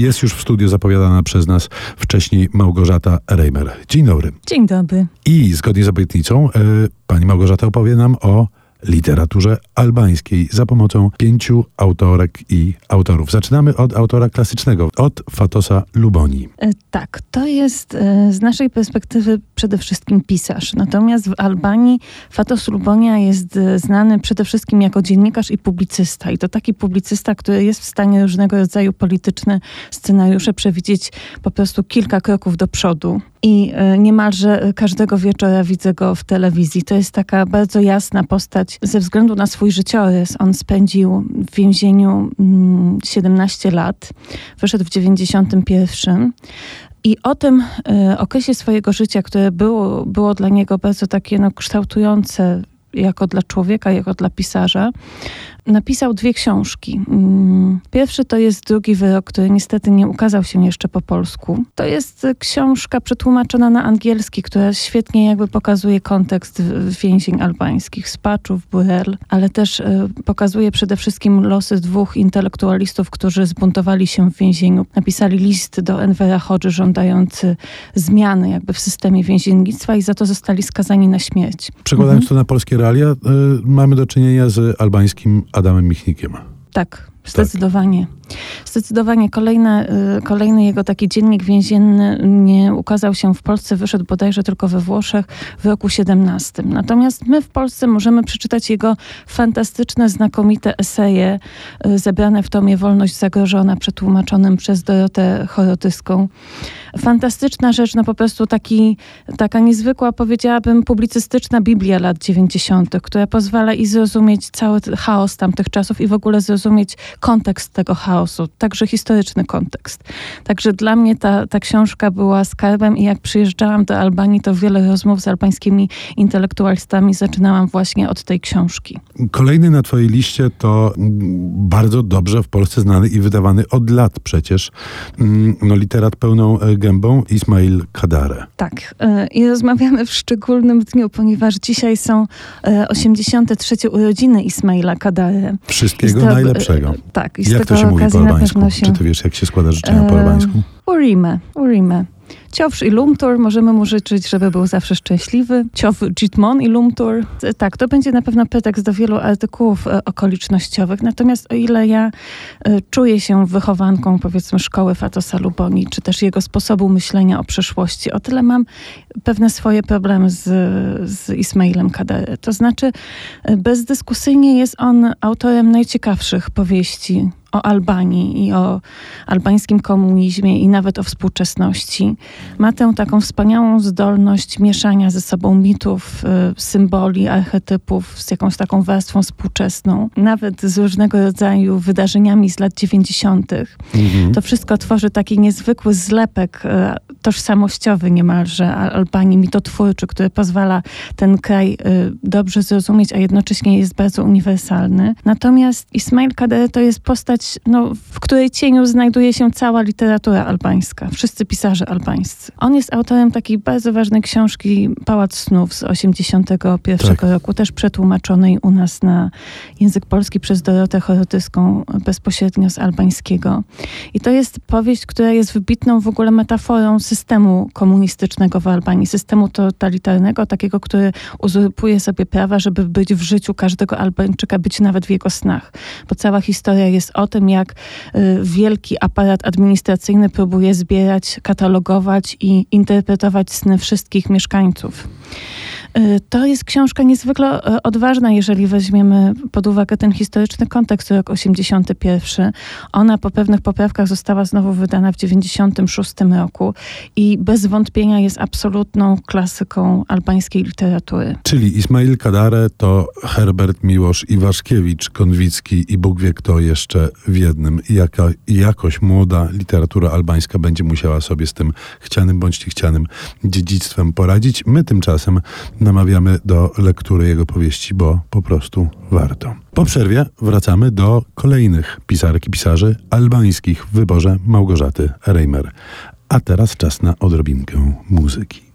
jest już w studiu zapowiadana przez nas wcześniej Małgorzata Reimer. Dzień dobry. Dzień dobry. I zgodnie z obietnicą, e, pani Małgorzata opowie nam o literaturze albańskiej za pomocą pięciu autorek i autorów. Zaczynamy od autora klasycznego, od Fatosa Luboni. E, tak, to jest e, z naszej perspektywy przede wszystkim pisarz. Natomiast w Albanii Fatos Lubonia jest e, znany przede wszystkim jako dziennikarz i publicysta. I to taki publicysta, który jest w stanie różnego rodzaju polityczne scenariusze przewidzieć po prostu kilka kroków do przodu. I niemalże każdego wieczora widzę go w telewizji. To jest taka bardzo jasna postać ze względu na swój życiorys. On spędził w więzieniu 17 mm, lat, wyszedł w 91. I o tym y, okresie swojego życia, które było, było dla niego bardzo takie no, kształtujące jako dla człowieka, jako dla pisarza, napisał dwie książki. Mm, pierwszy to jest drugi wyrok, który niestety nie ukazał się jeszcze po polsku. To jest książka przetłumaczona na angielski, która świetnie jakby pokazuje kontekst więzień albańskich, Spaczów, Burel, ale też y, pokazuje przede wszystkim losy dwóch intelektualistów, którzy zbuntowali się w więzieniu. Napisali list do Envera Hodży żądający zmiany jakby w systemie więziennictwa i za to zostali skazani na śmierć. Przekładając mhm. to na polskie realia, y, mamy do czynienia z albańskim Adamem Michnikiem. Tak, zdecydowanie. Tak. Zdecydowanie kolejne, y, kolejny jego taki dziennik więzienny nie ukazał się w Polsce, wyszedł bodajże tylko we Włoszech w roku 17. Natomiast my w Polsce możemy przeczytać jego fantastyczne, znakomite eseje y, zebrane w tomie Wolność zagrożona, przetłumaczonym przez Dorotę Chorotyską. Fantastyczna rzecz, no po prostu taki, taka niezwykła, powiedziałabym, publicystyczna Biblia lat 90., która pozwala i zrozumieć cały chaos tamtych czasów i w ogóle zrozumieć kontekst tego chaosu także historyczny kontekst. Także dla mnie ta, ta książka była skarbem i jak przyjeżdżałam do Albanii, to wiele rozmów z albańskimi intelektualistami zaczynałam właśnie od tej książki. Kolejny na twojej liście to bardzo dobrze w Polsce znany i wydawany od lat przecież mm, no, literat pełną e, gębą Ismail Kadare. Tak. E, I rozmawiamy w szczególnym dniu, ponieważ dzisiaj są 83 e, urodziny Ismaila Kadare. Wszystkiego to, najlepszego. Tak. I Jak to się mówi po albańsku? Się... Czy ty wiesz, jak się składa życzenia po albańsku? Urime, urime. Ciowsz i Lumtur, możemy mu życzyć, żeby był zawsze szczęśliwy. Ciow Jitmon i Lumtur. Tak, to będzie na pewno pretekst do wielu artykułów e, okolicznościowych. Natomiast o ile ja e, czuję się wychowanką, powiedzmy, szkoły Fatosa Luboni, czy też jego sposobu myślenia o przyszłości, o tyle mam pewne swoje problemy z, z Ismailem Kadere. To znaczy, e, bezdyskusyjnie jest on autorem najciekawszych powieści o Albanii i o albańskim komunizmie i nawet o współczesności. Ma tę taką wspaniałą zdolność mieszania ze sobą mitów, y, symboli, archetypów z jakąś taką warstwą współczesną, nawet z różnego rodzaju wydarzeniami z lat 90. Mhm. To wszystko tworzy taki niezwykły zlepek y, tożsamościowy niemalże Albanii, mitotwórczy, który pozwala ten kraj y, dobrze zrozumieć, a jednocześnie jest bardzo uniwersalny. Natomiast Ismail Kader to jest postać no, w której cieniu znajduje się cała literatura albańska, wszyscy pisarze albańscy. On jest autorem takiej bardzo ważnej książki Pałac Snów z 1981 tak. roku, też przetłumaczonej u nas na język polski przez Dorotę Chorotyską bezpośrednio z albańskiego. I to jest powieść, która jest wybitną w ogóle metaforą systemu komunistycznego w Albanii, systemu totalitarnego, takiego, który uzurpuje sobie prawa, żeby być w życiu każdego Albańczyka, być nawet w jego snach. Bo cała historia jest o tym, jak y, wielki aparat administracyjny próbuje zbierać, katalogować i interpretować sny wszystkich mieszkańców. Y, to jest książka niezwykle y, odważna, jeżeli weźmiemy pod uwagę ten historyczny kontekst, rok 81. Ona po pewnych poprawkach została znowu wydana w 96 roku i bez wątpienia jest absolutną klasyką albańskiej literatury. Czyli Ismail Kadare to Herbert Miłosz Iwaszkiewicz, Konwicki i Bóg wie kto jeszcze w jednym. Jaka, jakoś młoda literatura albańska będzie musiała sobie z tym chcianym bądź chcianym dziedzictwem poradzić. My tymczasem namawiamy do lektury jego powieści, bo po prostu warto. Po przerwie wracamy do kolejnych pisarek i pisarzy albańskich w wyborze Małgorzaty Reimer. A teraz czas na odrobinkę muzyki.